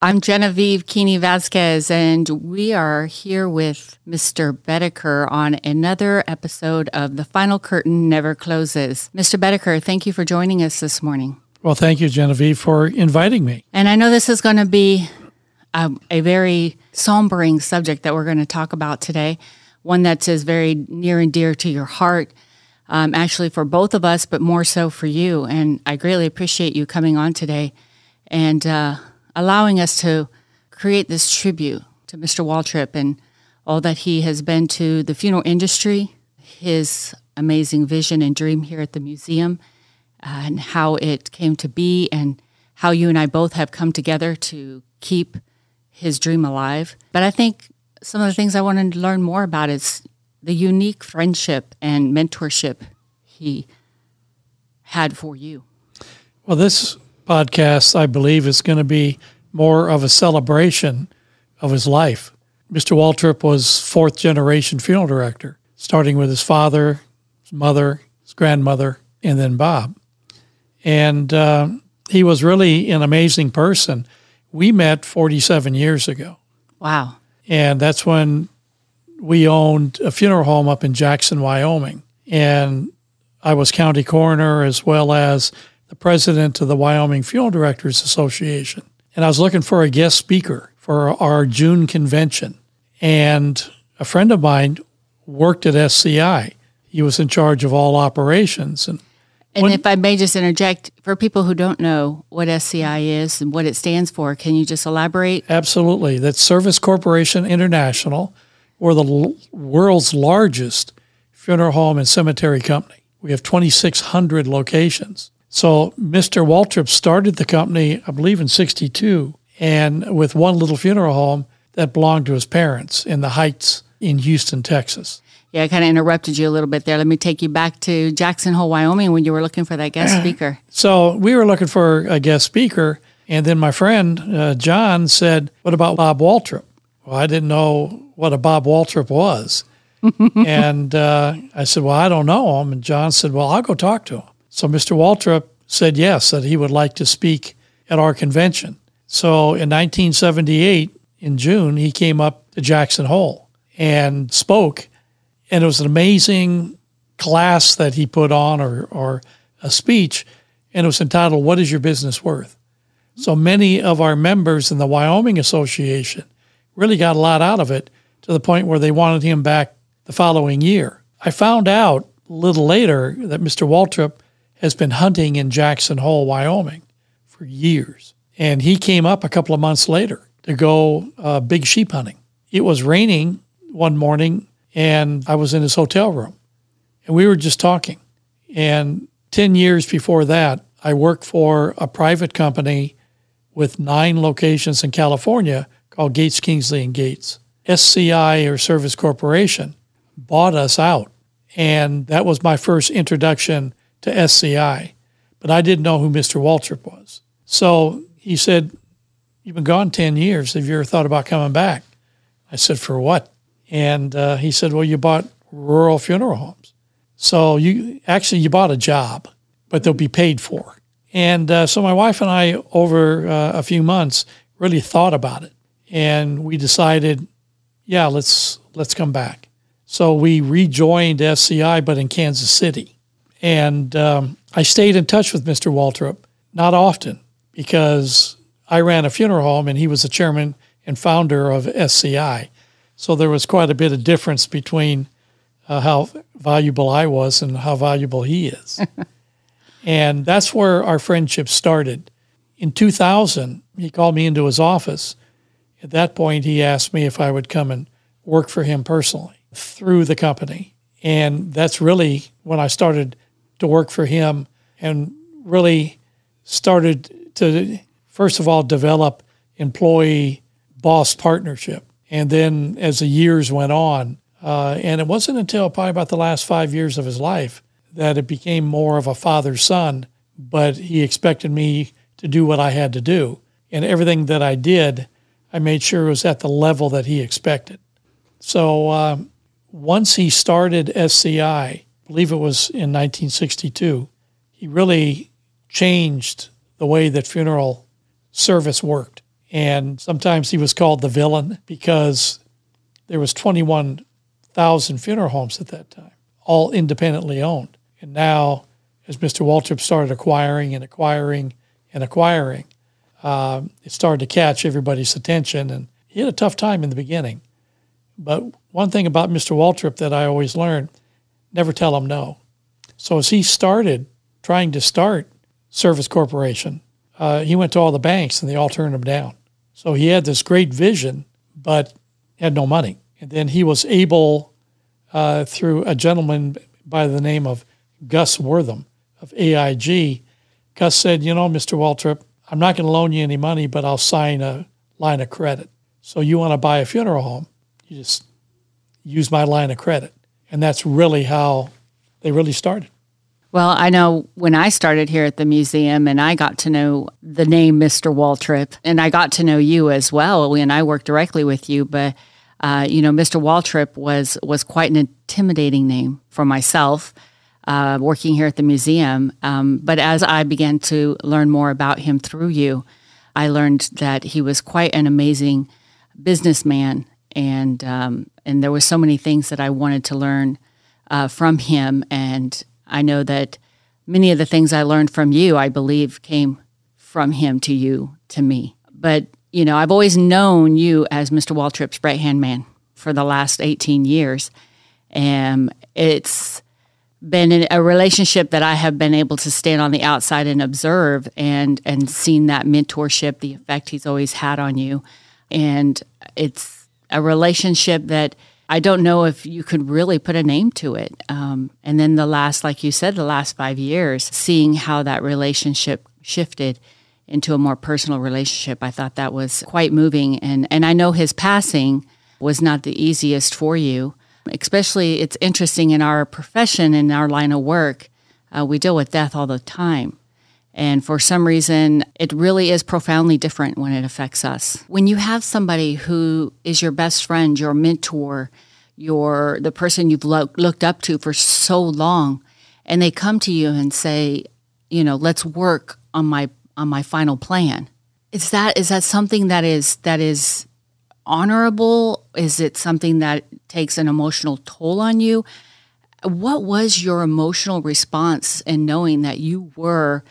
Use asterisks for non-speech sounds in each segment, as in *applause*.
I'm Genevieve Keeney Vazquez, and we are here with Mr. Boetticher on another episode of The Final Curtain Never Closes. Mr. Boetticher, thank you for joining us this morning. Well, thank you, Genevieve, for inviting me. And I know this is going to be a, a very sombering subject that we're going to talk about today, one that is very near and dear to your heart. Um, actually, for both of us, but more so for you. And I greatly appreciate you coming on today and uh, allowing us to create this tribute to Mr. Waltrip and all that he has been to the funeral industry, his amazing vision and dream here at the museum, uh, and how it came to be, and how you and I both have come together to keep his dream alive. But I think some of the things I wanted to learn more about is the unique friendship and mentorship he had for you. Well, this podcast, I believe, is going to be more of a celebration of his life. Mr. Waltrip was fourth generation funeral director, starting with his father, his mother, his grandmother, and then Bob. And uh, he was really an amazing person. We met 47 years ago. Wow. And that's when we owned a funeral home up in Jackson, Wyoming. And I was county coroner as well as the president of the Wyoming Funeral Directors Association. And I was looking for a guest speaker for our June convention. And a friend of mine worked at SCI. He was in charge of all operations. And, and when, if I may just interject, for people who don't know what SCI is and what it stands for, can you just elaborate? Absolutely. That's Service Corporation International. We're the l- world's largest funeral home and cemetery company. We have 2,600 locations. So Mr. Waltrip started the company, I believe, in 62, and with one little funeral home that belonged to his parents in the Heights in Houston, Texas. Yeah, I kind of interrupted you a little bit there. Let me take you back to Jackson Hole, Wyoming, when you were looking for that guest *clears throat* speaker. So we were looking for a guest speaker, and then my friend uh, John said, "What about Bob Waltrip?" Well, I didn't know what a Bob Waltrip was, *laughs* and uh, I said, "Well, I don't know him." And John said, "Well, I'll go talk to him." So Mr. Waltrip said yes, that he would like to speak at our convention. So in 1978, in June, he came up to Jackson Hole and spoke. And it was an amazing class that he put on or, or a speech. And it was entitled, What is Your Business Worth? So many of our members in the Wyoming Association really got a lot out of it to the point where they wanted him back the following year. I found out a little later that Mr. Waltrip has been hunting in Jackson Hole, Wyoming for years. And he came up a couple of months later to go uh, big sheep hunting. It was raining one morning, and I was in his hotel room, and we were just talking. And 10 years before that, I worked for a private company with nine locations in California called Gates Kingsley and Gates. SCI or Service Corporation bought us out. And that was my first introduction to SCI, but I didn't know who Mr. Waltrip was. So he said, You've been gone 10 years. Have you ever thought about coming back? I said, For what? And uh, he said, Well, you bought rural funeral homes. So you actually you bought a job, but they'll be paid for. And uh, so my wife and I, over uh, a few months, really thought about it, and we decided, yeah, let's let's come back. So we rejoined SCI, but in Kansas City. And um, I stayed in touch with Mr. Waltrip, not often, because I ran a funeral home and he was the chairman and founder of SCI. So there was quite a bit of difference between uh, how valuable I was and how valuable he is. *laughs* and that's where our friendship started. In 2000, he called me into his office. At that point, he asked me if I would come and work for him personally through the company. And that's really when I started to work for him and really started to, first of all, develop employee boss partnership. And then as the years went on, uh, and it wasn't until probably about the last five years of his life that it became more of a father son, but he expected me to do what I had to do. And everything that I did, I made sure was at the level that he expected. So um, once he started SCI, believe it was in 1962, he really changed the way that funeral service worked. And sometimes he was called the villain because there was 21,000 funeral homes at that time, all independently owned. And now, as Mr. Waltrip started acquiring and acquiring and acquiring, um, it started to catch everybody's attention. And he had a tough time in the beginning. But one thing about Mr. Waltrip that I always learned never tell him no. So as he started trying to start Service Corporation, uh, he went to all the banks and they all turned him down. So he had this great vision, but had no money. And then he was able, uh, through a gentleman by the name of Gus Wortham of AIG, Gus said, You know, Mr. Waltrip, I'm not going to loan you any money, but I'll sign a line of credit. So you want to buy a funeral home, you just use my line of credit. And that's really how they really started. Well, I know when I started here at the museum and I got to know the name Mr. Waltrip, and I got to know you as well when I worked directly with you, but uh, you know, Mr. Waltrip was was quite an intimidating name for myself uh, working here at the museum. Um, but as I began to learn more about him through you, I learned that he was quite an amazing businessman, and um, and there were so many things that I wanted to learn uh, from him. And I know that many of the things I learned from you, I believe, came from him to you to me. But you know, I've always known you as Mr. Waltrip's right hand man for the last 18 years. And it's been a relationship that I have been able to stand on the outside and observe and and seen that mentorship, the effect he's always had on you. And it's a relationship that I don't know if you could really put a name to it. Um, and then the last, like you said, the last five years, seeing how that relationship shifted into a more personal relationship, I thought that was quite moving. And and I know his passing was not the easiest for you especially it's interesting in our profession in our line of work uh, we deal with death all the time and for some reason it really is profoundly different when it affects us when you have somebody who is your best friend your mentor your the person you've lo- looked up to for so long and they come to you and say you know let's work on my on my final plan is that is that something that is that is honorable? Is it something that takes an emotional toll on you? What was your emotional response in knowing that you were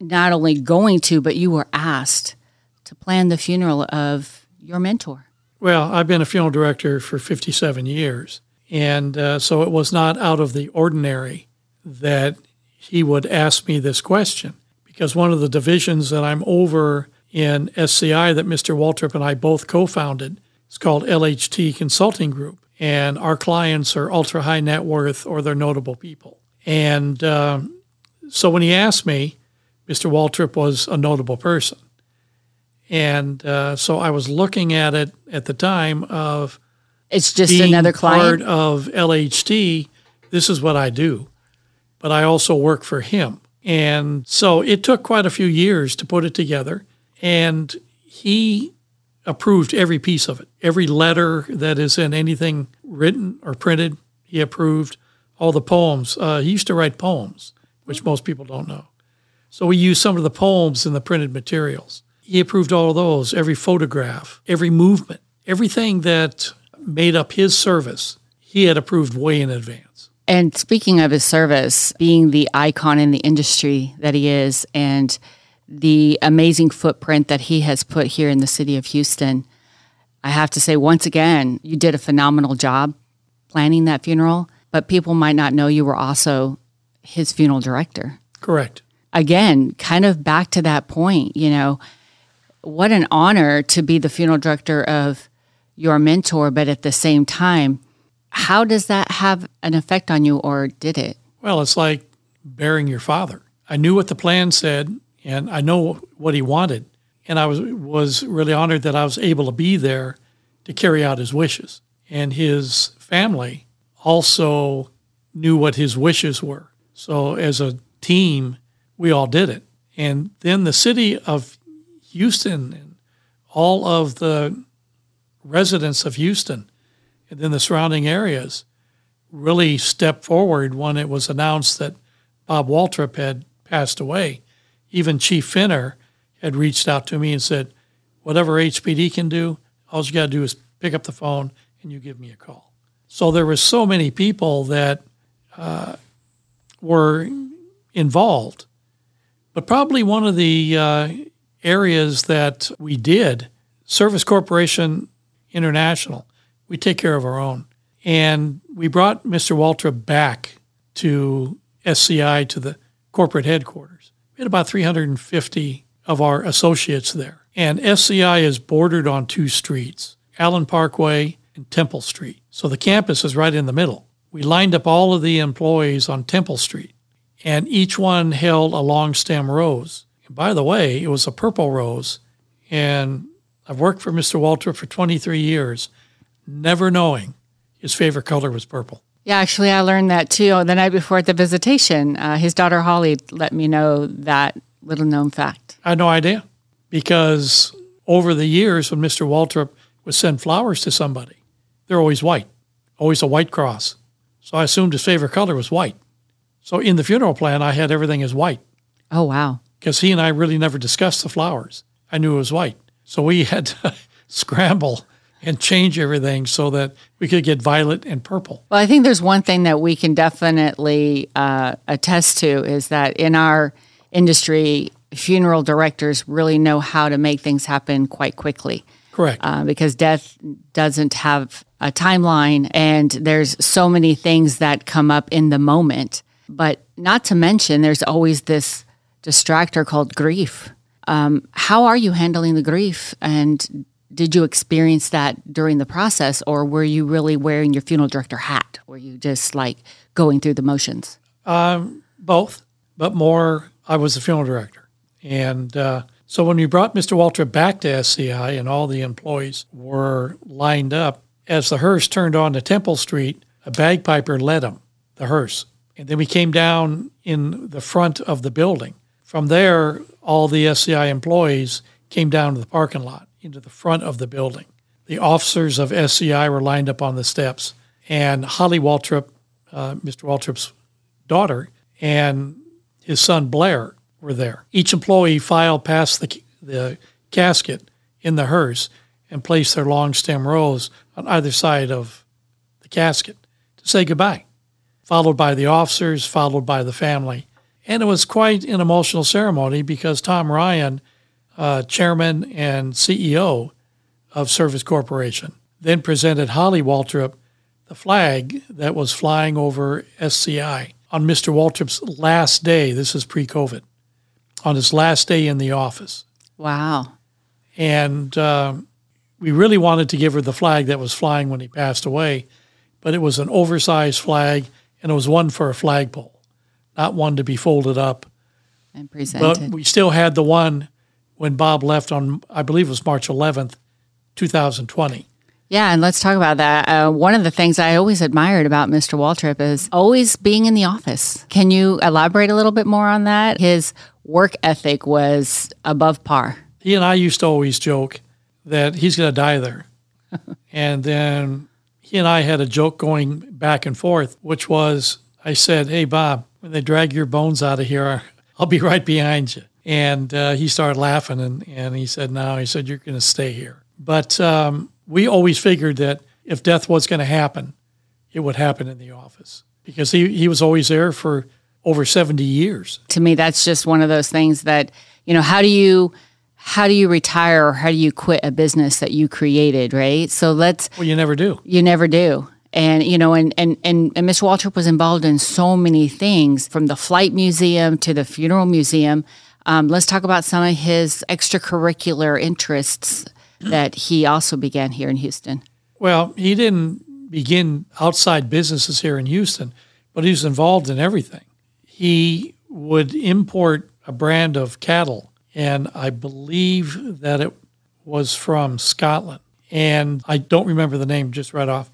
not only going to, but you were asked to plan the funeral of your mentor? Well, I've been a funeral director for 57 years. And uh, so it was not out of the ordinary that he would ask me this question because one of the divisions that I'm over in SCI that Mr. Waltrip and I both co founded. It's called LHT Consulting Group. And our clients are ultra high net worth or they're notable people. And uh, so when he asked me, Mr. Waltrip was a notable person. And uh, so I was looking at it at the time of it's just another client part of LHT. This is what I do, but I also work for him. And so it took quite a few years to put it together. And he approved every piece of it. Every letter that is in anything written or printed, he approved. All the poems. Uh, he used to write poems, which most people don't know. So we used some of the poems in the printed materials. He approved all of those, every photograph, every movement, everything that made up his service, he had approved way in advance. And speaking of his service, being the icon in the industry that he is, and the amazing footprint that he has put here in the city of Houston. I have to say, once again, you did a phenomenal job planning that funeral, but people might not know you were also his funeral director. Correct. Again, kind of back to that point, you know, what an honor to be the funeral director of your mentor, but at the same time, how does that have an effect on you, or did it? Well, it's like burying your father. I knew what the plan said and I know what he wanted. And I was was really honored that I was able to be there to carry out his wishes. And his family also knew what his wishes were. So as a team, we all did it. And then the city of Houston and all of the residents of Houston and then the surrounding areas really stepped forward when it was announced that Bob Waltrip had passed away even Chief Finner had reached out to me and said, whatever HPD can do, all you got to do is pick up the phone and you give me a call. So there were so many people that uh, were involved. But probably one of the uh, areas that we did, Service Corporation International, we take care of our own. And we brought Mr. Waltrip back to SCI to the corporate headquarters. We had about 350 of our associates there. And SCI is bordered on two streets, Allen Parkway and Temple Street. So the campus is right in the middle. We lined up all of the employees on Temple Street, and each one held a long stem rose. And by the way, it was a purple rose. And I've worked for Mr. Walter for 23 years, never knowing his favorite color was purple. Yeah, actually, I learned that too the night before at the visitation. Uh, his daughter Holly let me know that little known fact. I had no idea because over the years, when Mr. Waltrip would send flowers to somebody, they're always white, always a white cross. So I assumed his favorite color was white. So in the funeral plan, I had everything as white Oh, wow. because he and I really never discussed the flowers. I knew it was white. So we *laughs* had to scramble and change everything so that we could get violet and purple. Well, I think there's one thing that we can definitely uh, attest to is that in our industry, funeral directors really know how to make things happen quite quickly. Correct. uh, because death doesn't have a timeline and there's so many things that come up in the moment. But not to mention, there's always this distractor called grief. Um, how are you handling the grief? And did you experience that during the process, or were you really wearing your funeral director hat? Were you just like going through the motions? both, but more, I was the funeral director. And uh, so when we brought Mr. Walter back to SCI and all the employees were lined up, as the hearse turned on to Temple Street, a bagpiper led him, the hearse. And then we came down in the front of the building. From there, all the SCI employees came down to the parking lot into the front of the building. The officers of SCI were lined up on the steps, and Holly Waltrip, uh, Mr. Waltrip's daughter, and his son Blair were there. Each employee filed past the, the casket in the hearse and placed their long stem rose on either side of the casket to say goodbye, followed by the officers, followed by the family. And it was quite an emotional ceremony because Tom Ryan, uh, chairman and CEO of Service Corporation, then presented Holly Waltrip the flag that was flying over SCI on Mr. Waltrip's last day. This is pre COVID, on his last day in the office. Wow. And uh, we really wanted to give her the flag that was flying when he passed away, but it was an oversized flag and it was one for a flagpole, not one to be folded up. And presented. But we still had the one when Bob left on, I believe it was March 11th, 2020. Yeah, and let's talk about that. Uh, one of the things I always admired about Mr. Waltrip is always being in the office. Can you elaborate a little bit more on that? His work ethic was above par. he and I used to always joke that he's going to die there. *laughs* and then he and I had a joke going back and forth, which was I said, Hey, Bob, when they drag your bones out of here, I'll be *laughs* right behind you. And uh, he started laughing and, and he said, No, he said, You're going to stay here. But um, we always figured that if death was going to happen, it would happen in the office because he, he was always there for over 70 years. To me, that's just one of those things that, you know, how do you how do you retire or how do you quit a business that you created, right? So let's Well, you never do. You never do. And you know, and and and, and Mr. Waltrip was involved in so many things, from the flight museum to the funeral museum. Um, let's talk about some of his extracurricular interests that he also began here in Houston. Well, he didn't begin outside businesses here in Houston, but he was involved in everything. He would import a brand of cattle, and I believe that it was from Scotland. And I don't remember the name just right off,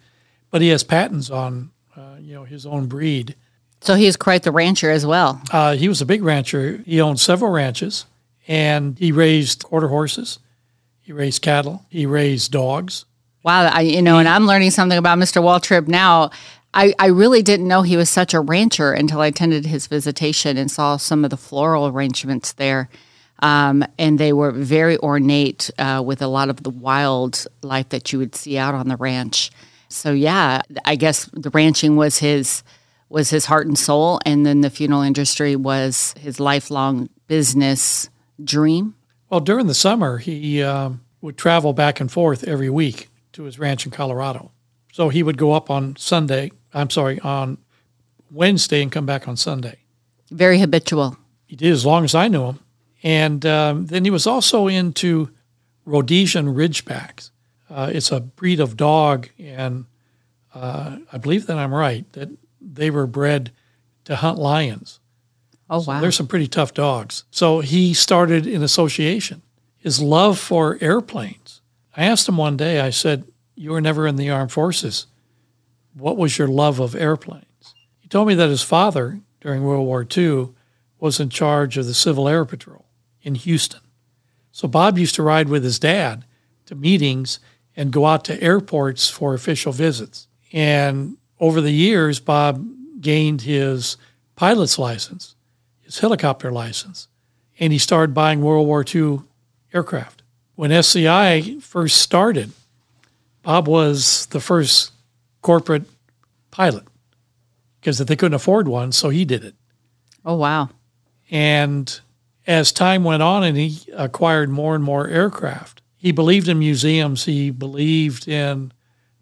but he has patents on, uh, you know, his own breed. So he is quite the rancher as well. Uh, he was a big rancher. He owned several ranches, and he raised quarter horses. He raised cattle. He raised dogs. Wow, I, you know, and I'm learning something about Mr. Waltrip now. I, I really didn't know he was such a rancher until I attended his visitation and saw some of the floral arrangements there. Um, and they were very ornate uh, with a lot of the wild life that you would see out on the ranch. So yeah, I guess the ranching was his was his heart and soul, and then the funeral industry was his lifelong business dream. Well, during the summer, he um, would travel back and forth every week to his ranch in Colorado. So he would go up on Sunday. I'm sorry, on Wednesday and come back on Sunday. Very habitual. He did as long as I knew him. And um, then he was also into Rhodesian Ridgebacks. Uh, it's a breed of dog, and uh, I believe that I'm right, that they were bred to hunt lions. Oh, wow. So there's some pretty tough dogs. So he started an association. His love for airplanes. I asked him one day, I said, You were never in the armed forces. What was your love of airplanes? He told me that his father, during World War II, was in charge of the Civil Air Patrol in Houston. So Bob used to ride with his dad to meetings and go out to airports for official visits. And over the years, Bob gained his pilot's license, his helicopter license, and he started buying World War II aircraft. When SCI first started, Bob was the first corporate pilot because they couldn't afford one, so he did it. Oh, wow. And as time went on and he acquired more and more aircraft, he believed in museums, he believed in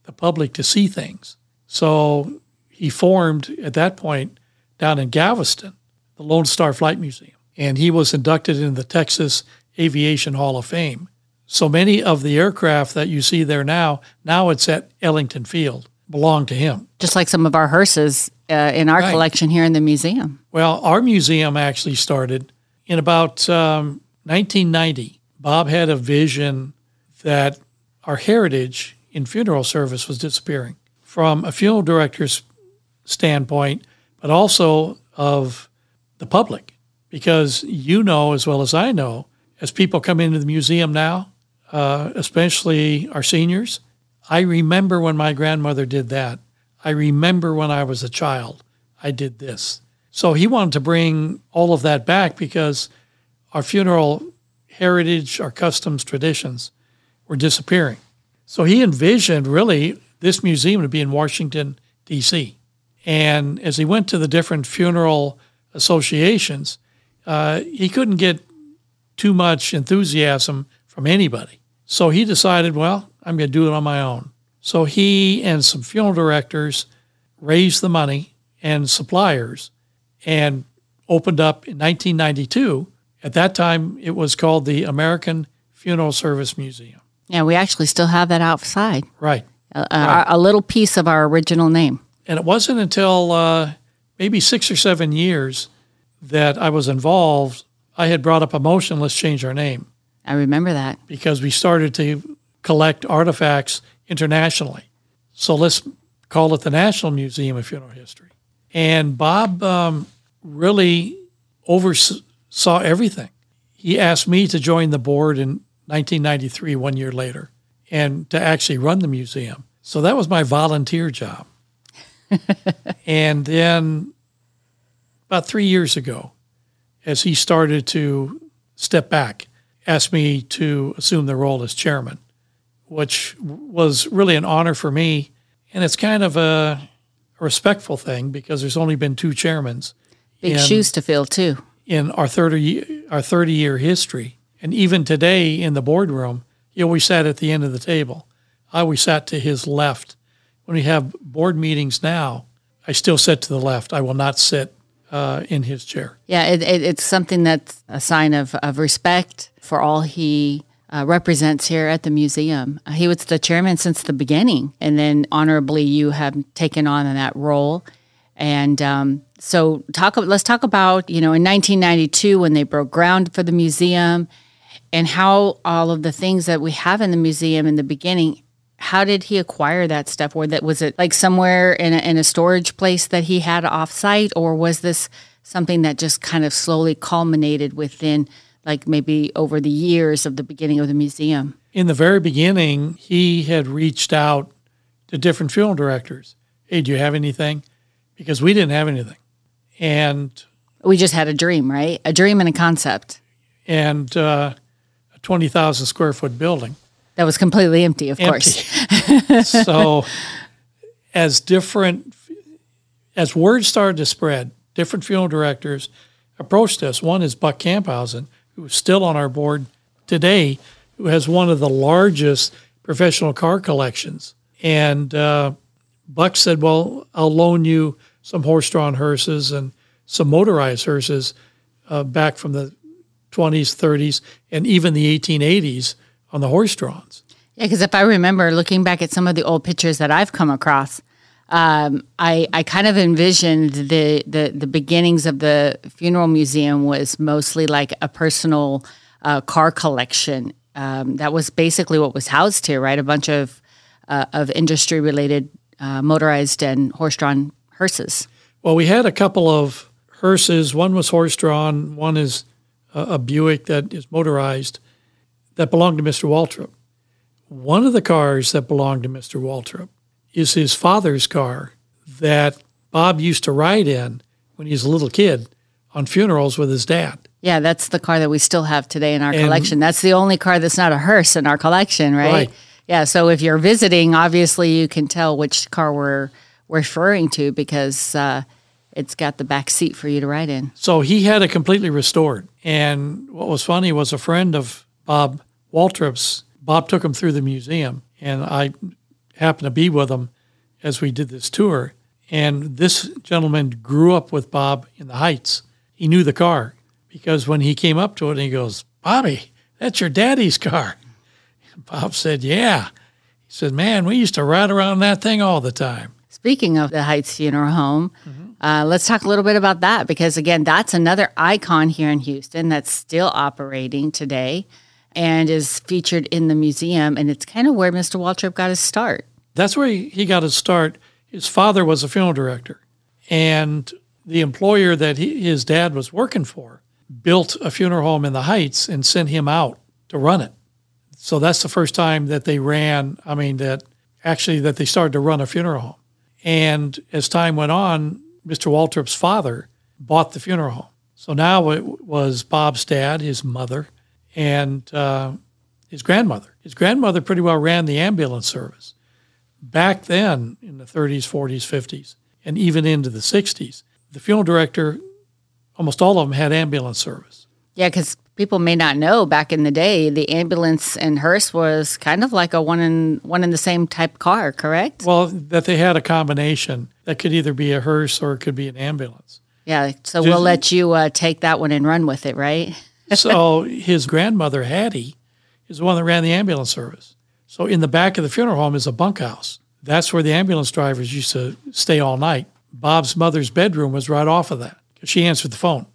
the public to see things. So he formed at that point down in Galveston the Lone Star Flight Museum. And he was inducted into the Texas Aviation Hall of Fame. So many of the aircraft that you see there now, now it's at Ellington Field, belong to him. Just like some of our hearses uh, in our right. collection here in the museum. Well, our museum actually started in about um, 1990. Bob had a vision that our heritage in funeral service was disappearing from a funeral director's standpoint, but also of the public. Because you know, as well as I know, as people come into the museum now, uh, especially our seniors, I remember when my grandmother did that. I remember when I was a child, I did this. So he wanted to bring all of that back because our funeral heritage, our customs, traditions were disappearing. So he envisioned really this museum to be in Washington, D.C. And as he went to the different funeral associations, uh, he couldn't get too much enthusiasm from anybody. So he decided, well, I'm going to do it on my own. So he and some funeral directors raised the money and suppliers and opened up in 1992. At that time, it was called the American Funeral Service Museum. Yeah, we actually still have that outside. Right. Uh, right. A, a, little piece of our original name. And it wasn't until uh, maybe six or seven years that I was involved. I had brought up a motion, let's change our name. I remember that. Because we started to collect artifacts internationally. So let's call it the National Museum of Funeral History. And Bob um, really oversaw everything. He asked me to join the board in 1993, one year later, and to actually run the museum. So that was my volunteer job. *laughs* and then about three years ago, as he started to step back, asked me to assume the role as chairman, which was really an honor for me. And it's kind of a, a respectful thing because there's only been two chairmans. Big in, shoes to fill, too. In our 30, our 30 year history. And even today in the boardroom, he always sat at the end of the table. I always sat to his left. When we have board meetings now, I still sit to the left. I will not sit uh, in his chair. Yeah, it, it, it's something that's a sign of, of respect for all he uh, represents here at the museum. Uh, he was the chairman since the beginning, and then honorably you have taken on that role. And um, so, talk. Let's talk about you know in 1992 when they broke ground for the museum, and how all of the things that we have in the museum in the beginning how did he acquire that stuff? Or that was it like somewhere in a, in a storage place that he had offsite, or was this something that just kind of slowly culminated within, like maybe over the years of the beginning of the museum? In the very beginning, he had reached out to different funeral directors. Hey, do you have anything? Because we didn't have anything, and we just had a dream, right? A dream and a concept. and uh, a 20,000 square foot building. That was completely empty, of course. *laughs* *laughs* So, as different as word started to spread, different funeral directors approached us. One is Buck Kamphausen, who is still on our board today, who has one of the largest professional car collections. And uh, Buck said, Well, I'll loan you some horse drawn hearses and some motorized hearses uh, back from the 20s, 30s, and even the 1880s on the horse drawns. Yeah, because if I remember looking back at some of the old pictures that I've come across, um, I, I kind of envisioned the, the, the beginnings of the funeral museum was mostly like a personal uh, car collection. Um, that was basically what was housed here, right? A bunch of uh, of industry related uh, motorized and horse drawn hearses. Well, we had a couple of hearses. One was horse drawn. One is a, a Buick that is motorized that belonged to Mr. Waltrip. One of the cars that belonged to Mr. Waltrip is his father's car that Bob used to ride in when he was a little kid on funerals with his dad. Yeah, that's the car that we still have today in our and, collection. That's the only car that's not a hearse in our collection, right? right? Yeah, so if you're visiting, obviously you can tell which car we're, referring to because uh, it's got the back seat for you to ride in. So he had it completely restored. And what was funny was a friend of Bob Waltrip's, Bob took him through the museum, and I happened to be with him as we did this tour. And this gentleman grew up with Bob in the Heights. He knew the car because when he came up to it and he goes, Bobby, that's your daddy's car. And *laughs* Bob said, Yeah. He said, Man, we used to ride around that thing all the time. Speaking of the Heights Funeral Home, mm-hmm. uh, let's talk a little bit about that because, again, that's another icon here in Houston that's still operating today and is featured in the museum. And it's kind of where Mr. Waltrip got his start. That's where he, got his start. His father was a funeral director, and the employer that he, his dad was working for built a funeral home in the Heights and sent him out to run it. So that's the first time that they ran, I mean, that actually that they started to run a funeral home. And as time went on, Mr. Waltrip's father bought the funeral home. So now it was Bob's dad, his mother, and uh, his grandmother. His grandmother pretty well ran the ambulance service. Back then, in the 30s, 40s, 50s, and even into the 60s, the funeral director, almost all of them had ambulance service. Yeah, because people may not know back in the day, the ambulance and hearse was kind of like a one in one in the same type car, correct? Well, that they had a combination that could either be a hearse or it could be an ambulance. Yeah, so Just, we'll let you uh, take that one and run with it, right? So his grandmother, Hattie, is the one that ran the ambulance service. So in the back of the funeral home is a bunkhouse. That's where the ambulance drivers used to stay all night. Bob's mother's bedroom was right off of that because she answered the phone.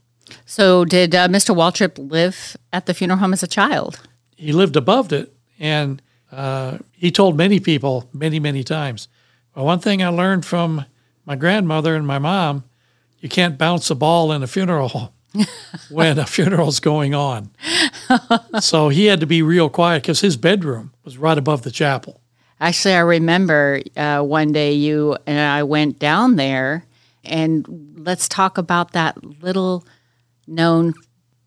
So did uh, Mr. Waltrip live at the funeral home as a child? He lived above it, and uh, he told many people many, many times. Well, one thing I learned from my grandmother and my mom, you can't bounce a ball in a funeral home *laughs* when a funeral's going on. so he had to be real quiet because his bedroom was right above the chapel. Actually, I remember uh, one day you and I went down there, and let's talk about that little known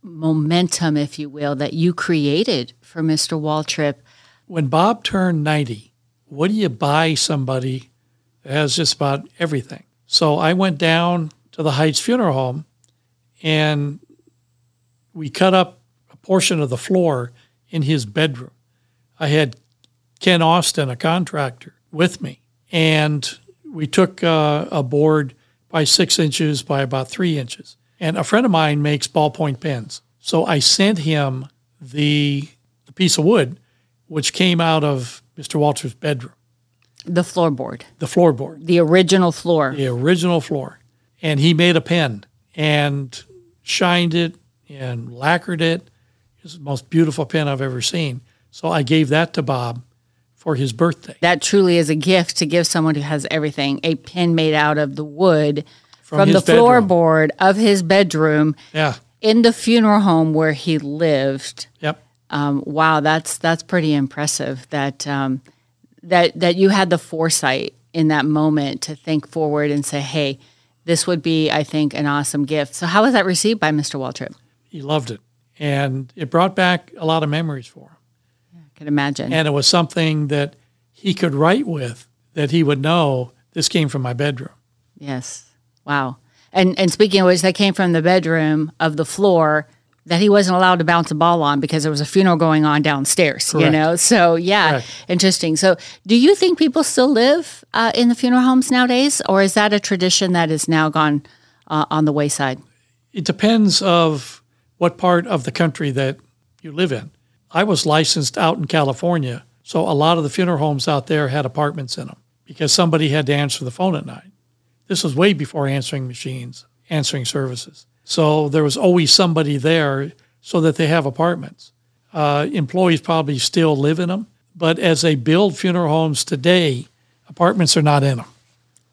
momentum, if you will, that you created for Mr. Waltrip. When Bob turned 90, what do you buy somebody that has just about everything? So I went down to the Heights Funeral Home and we cut up a portion of the floor in his bedroom. I had Ken Austin, a contractor, with me, and we took uh, a board by six inches by about three inches. And a friend of mine makes ballpoint pens. So I sent him the, the piece of wood, which came out of Mr. Walter's bedroom. The floorboard. The floorboard. The original floor. The original floor. And he made a pen and shined it and lacquered it. It's the most beautiful pen I've ever seen. So I gave that to Bob for his birthday. That truly is a gift to give someone who has everything a pen made out of the wood from, from the bedroom. floorboard of his bedroom. Yeah. In the funeral home where he lived. Yep. Um, wow, that's that's pretty impressive. That um, that that you had the foresight in that moment to think forward and say, "Hey, this would be, I think, an awesome gift." So, how was that received by Mr. Waltrip? He loved it, And it brought back a lot of memories for him. I can imagine. And it was something that he could write with that he would know this came from my bedroom. Yes. Wow. And and speaking of which, that came from the bedroom of the floor that he wasn't allowed to bounce a ball on because there was a funeral going on downstairs. Correct. You know, so yeah, Correct. interesting. So, do you think people still live uh, in the funeral homes nowadays, or is that a tradition that is now gone uh, on the wayside? It depends of what part of the country that you live in. I was licensed out in California, so a lot of the funeral homes out there had apartments in them because somebody had to answer the phone at night. This was way before answering machines, answering services. So there was always somebody there so that they have apartments. Uh, employees probably still live in them, but as they build funeral homes today, apartments are not in them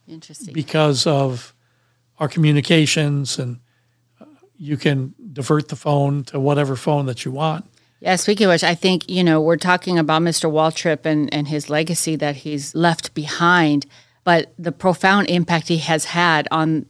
Interesting. because of our communications and uh, you can divert the phone to whatever phone that you want. Yeah, speaking of which, I think, you know, we're talking about Mr. Waltrip and, and his legacy that he's left behind, but the profound impact he has had on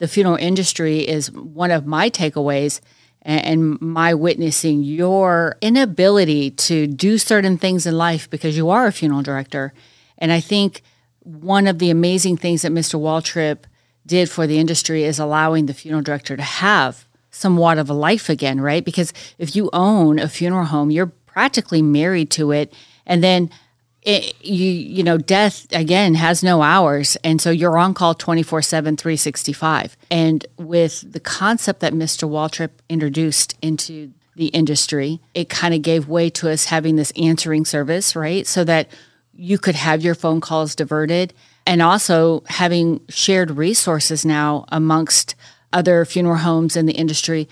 the funeral industry is one of my takeaways and, my witnessing your inability to do certain things in life because you are a funeral director. And I think one of the amazing things that Mr. Waltrip did for the industry is allowing the funeral director to have somewhat of a life again, right? Because if you own a funeral home, you're practically married to it, and then it, you you know death again has no hours, and so you're on call 24/7 365. And with the concept that Mr. Waltrip introduced into the industry, it kind of gave way to us having this answering service, right? So that you could have your phone calls diverted and also having shared resources now amongst other funeral homes in the industry,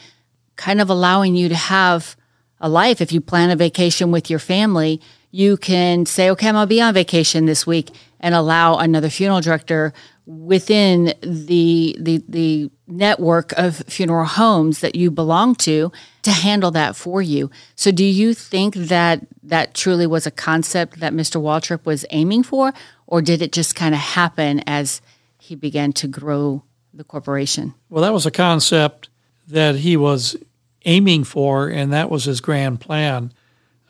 kind of allowing you to have a life. If you plan a vacation with your family, you can say, okay, I'm going to be on vacation this week and allow another funeral director within the, the, the network of funeral homes that you belong to to handle that for you. So do you think that that truly was a concept that Mr. Waltrip was aiming for, or did it just kind of happen as he began to grow the corporation? Well, that was a concept that he was aiming for, and that was his grand plan,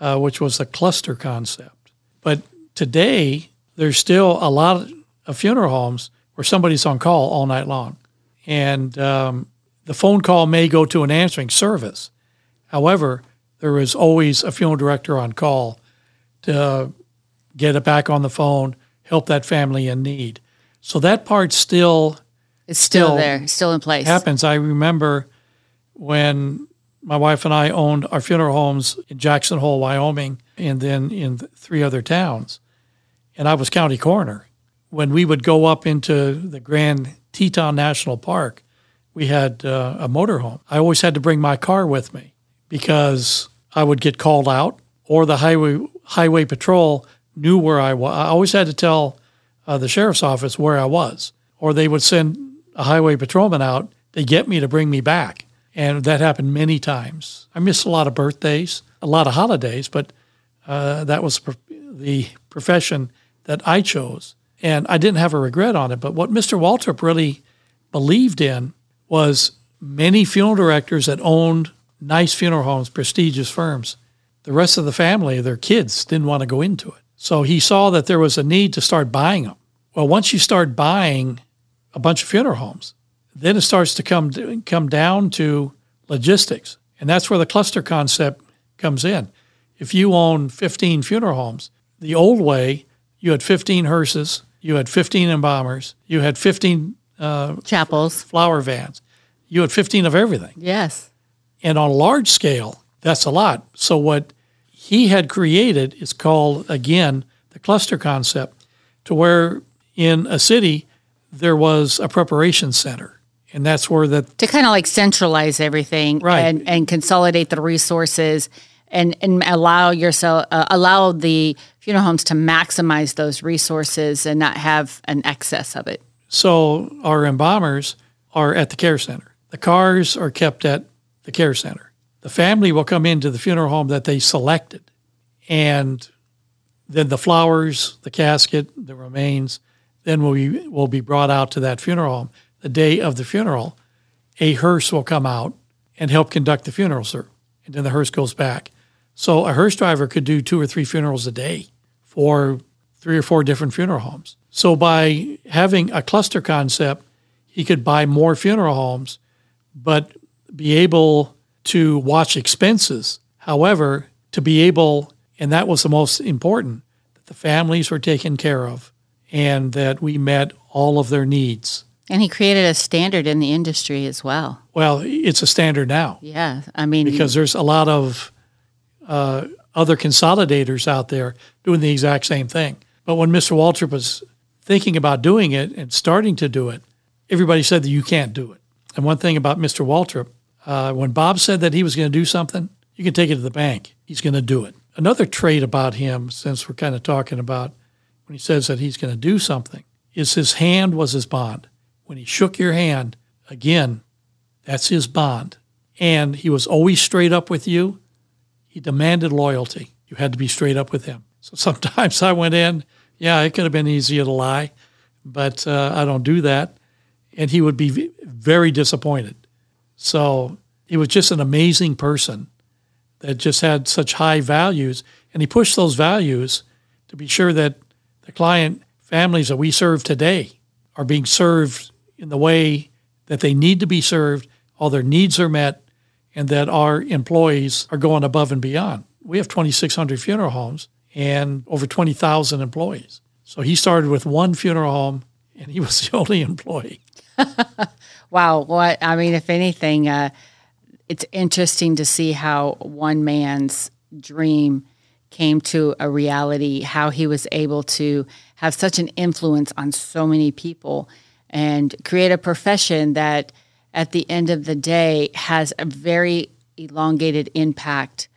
uh, which was the cluster concept. But today, there's still a lot of funeral homes where somebody's on call all night long. And um, the phone call may go to an answering service. However, there is always a funeral director on call to get it back on the phone, help that family in need. So that part still It's still, Still there, still in place. happens. I remember when my wife and I owned our funeral homes in Jackson Hole, Wyoming, and then in three other towns. And I was county coroner. When we would go up into the Grand Teton National Park, we had uh, a motorhome. I always had to bring my car with me because I would get called out, or the highway highway patrol knew where I was. I always had to tell uh, the sheriff's office where I was, or they would send a highway patrolman out to get me to bring me back. And that happened many times. I missed a lot of birthdays, a lot of holidays, but uh, that was the profession that I chose. And I didn't have a regret on it. But what Mr. Waltrip really believed in was many funeral directors that owned nice funeral homes, prestigious firms. The rest of the family, their kids, didn't want to go into it. So he saw that there was a need to start buying them. Well, once you start buying a bunch of funeral homes, then it starts to come come down to logistics, and that's where the cluster concept comes in. If you own 15 funeral homes, the old way you had 15 hearses, you had 15 embalmers, you had 15 uh, Chapels. flower vans, you had 15 of everything. Yes. And on a large scale, that's a lot. So what he had created is called again the cluster concept, to where in a city there was a preparation center, and that's where the To kind of like centralize everything Right. and, and consolidate the resources and, and allow yourself, uh, allow the funeral homes to maximize those resources and not have an excess of it. so our embalmers are at the care center. The cars are kept at the care center. The family will come into the funeral home that they selected, and then the flowers, the casket, the remains, then will be, will be brought out to that funeral home. The day of the funeral, a hearse will come out and help conduct the funeral, sir. and then the hearse goes back. So a hearse driver could do two or three funerals a day for three or four different funeral homes. So by having a cluster concept, he could buy more funeral homes, but be able to watch expenses. However, to be able, and that was the most important, that the families were taken care of and that we met all of their needs. And he created a standard in the industry as well. Well, it's a standard now. Yeah. I mean, because there's a lot of uh, other consolidators out there doing the exact same thing. But when Mr. Waltrip was thinking about doing it and starting to do it, everybody said that you can't do it. And one thing about Mr. Waltrip, uh, when Bob said that he was going to do something, you can take it to the bank. He's going to do it. Another trait about him, since we're kind of talking about when he says that he's going to do something, is his hand was his bond. When he shook your hand, again, that's his bond. And he was always straight up with you. He demanded loyalty. You had to be straight up with him. So *laughs* sometimes I went in, yeah, it could have been easier to lie, but uh, I don't do that. And he would be very disappointed. So he was just an amazing person that just had such high values. And he pushed those values to be sure that the client families that we serve today are being served in the way that they need to be served, all their needs are met, and that our employees are going above and beyond. We have 2,600 funeral homes and over 20,000 employees. So he started with one funeral home and he *laughs* was the only employee. *laughs* wow. What, I mean, if anything, uh, it's interesting to see how one man's dream came to a reality, how he was able to have such an influence on so many people and create a profession that at the end of the day has a very elongated impact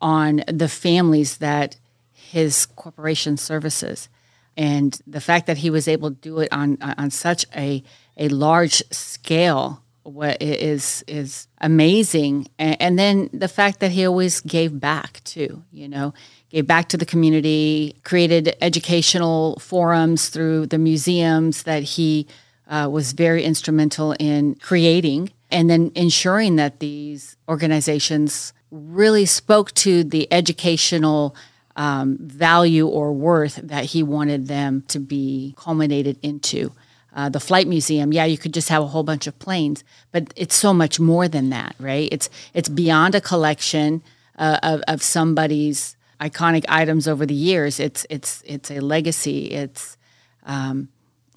on the families that his corporation services. And the fact that he was able to do it on on such a a large scale what is is amazing and, and, then the fact that he always gave back too you know gave back to the community created educational forums through the museums that he uh, was very instrumental in creating and then ensuring that these organizations really spoke to the educational um, value or worth that he wanted them to be culminated into. Uh, the flight museum, yeah, you could just have a whole bunch of planes, but it's so much more than that, right? It's it's beyond a collection uh, of, of somebody's iconic items over the years. It's it's it's a legacy. It's um,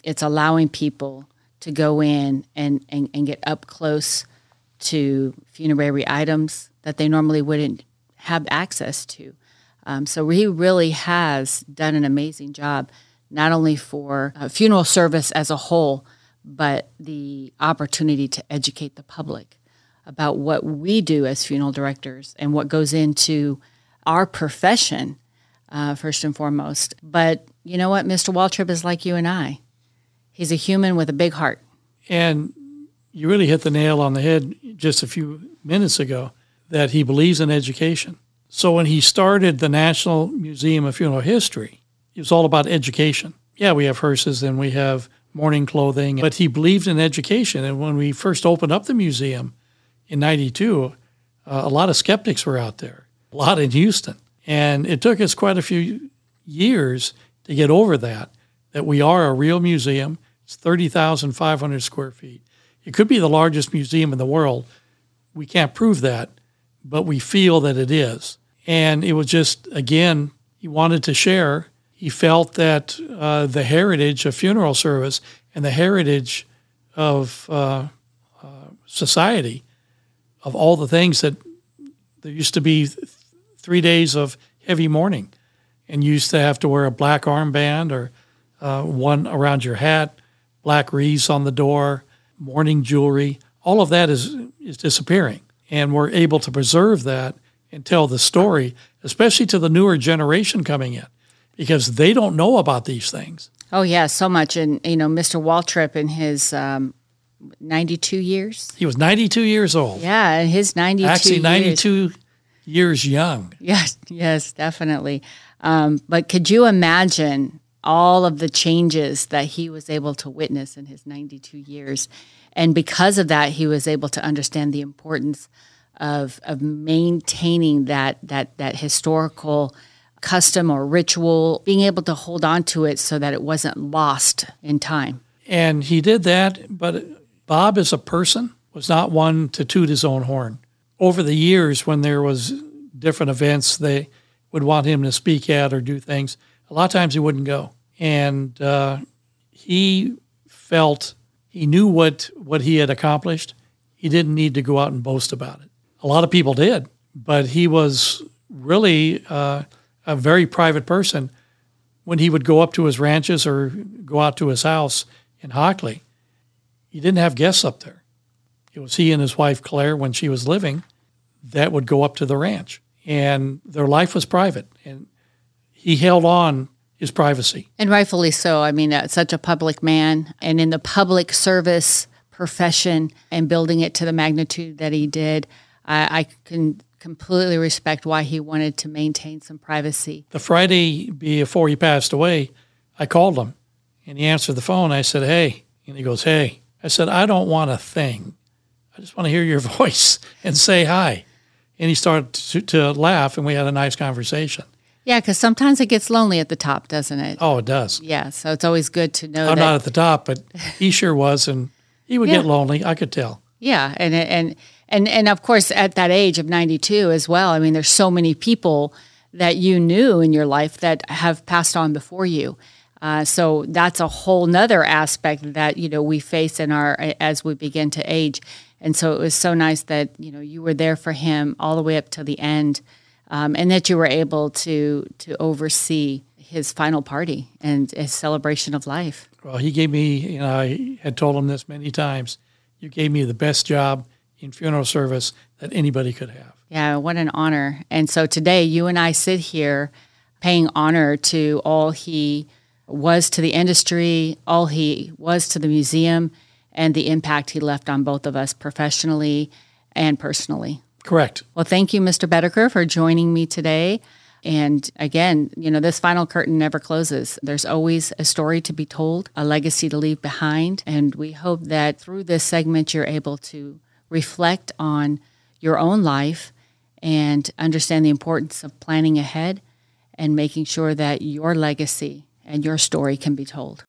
it's allowing people to go in and, and, and get up close to funerary items that they normally wouldn't have access to. Um, so he really has done an amazing job, not only for uh, funeral service as a whole, but the opportunity to educate the public about what we do as funeral directors and what goes into our profession, uh, first and foremost. But you know what? Mr. Waltrip is like you and I. He's a human with a big heart. And you really hit the nail on the head just a few minutes ago that he believes in education. So when he started the National Museum of Funeral History, it was all about education. Yeah, we have hearses and we have mourning clothing, but he believed in education. And when we first opened up the museum in 92, uh, a lot of skeptics were out there, a lot in Houston. And it took us quite a few years to get over that, that we are a real museum. It's 30,500 square feet. It could be the largest museum in the world. We can't prove that, but we feel that it is. And it was just, again, he wanted to share. He felt that uh, the heritage of funeral service and the heritage of uh, uh, society, of all the things that there used to be th- three days of heavy mourning, and you used to have to wear a black armband or uh, one around your hat black wreaths on the door, mourning jewelry. All of that is, is disappearing. And we're able to preserve that and tell the story, especially to the newer generation coming in, because they don't know about these things. Oh, yeah, so much. And, you know, Mr. Waltrip in his um, 92 years. He was 92 years old. Yeah, and his 92 Actually, 92 years, years young. Yes, yes, definitely. Um, but could you imagine all of the changes that he was able to witness in his 92 years. And because of that, he was able to understand the importance of of maintaining that that that historical custom or ritual, being able to hold on to it so that it wasn't lost in time. And he did that, but Bob as a person was not one to toot his own horn. Over the years when there was different events they would want him to speak at or do things, a lot of times he wouldn't go. And uh, he felt he knew what, what he had accomplished. He didn't need to go out and boast about it. A lot of people did, but he was really uh, a very private person. When he would go up to his ranches or go out to his house in Hockley, he didn't have guests up there. It was he and his wife Claire when she was living that would go up to the ranch, and their life was private, and he held on his privacy. And rightfully so. I mean, uh, such a public man and in the public service profession and building it to the magnitude that he did, I, I can completely respect why he wanted to maintain some privacy. The Friday before he passed away, I called him and he answered the phone. I said, Hey. And he goes, Hey. I said, I don't want a thing. I just want to hear your *laughs* voice and say hi. And he started to, to laugh and we had a nice conversation. Yeah, because sometimes it gets lonely at the top, doesn't it? Oh, it does. Yeah, so it's always good to know I'm that. not at the top, but he sure was. And he would Yeah. get lonely. I could tell. Yeah, and and and and of course at that age of 92 as well. I mean, there's so many people that you knew in your life that have passed on before you. Uh, so that's a whole nother aspect that you know we face in our as we begin to age. And so it was so nice that you know you were there for him all the way up to the end, um, and that you were able to to oversee his final party and his celebration of life. Well, he gave me, you know, I had told him this many times. You gave me the best job in funeral service that anybody could have. Yeah, what an honor. And so today, you and I sit here paying honor to all he was to the industry, all he was to the museum, and the impact he left on both of us professionally and personally. Correct. Well, thank you, Mr. Boetticher, for joining me today. And again, you know, this final curtain never closes. There's always a story to be told, a legacy to leave behind. And we hope that through this segment, you're able to reflect on your own life and understand the importance of planning ahead and making sure that your legacy and your story can be told.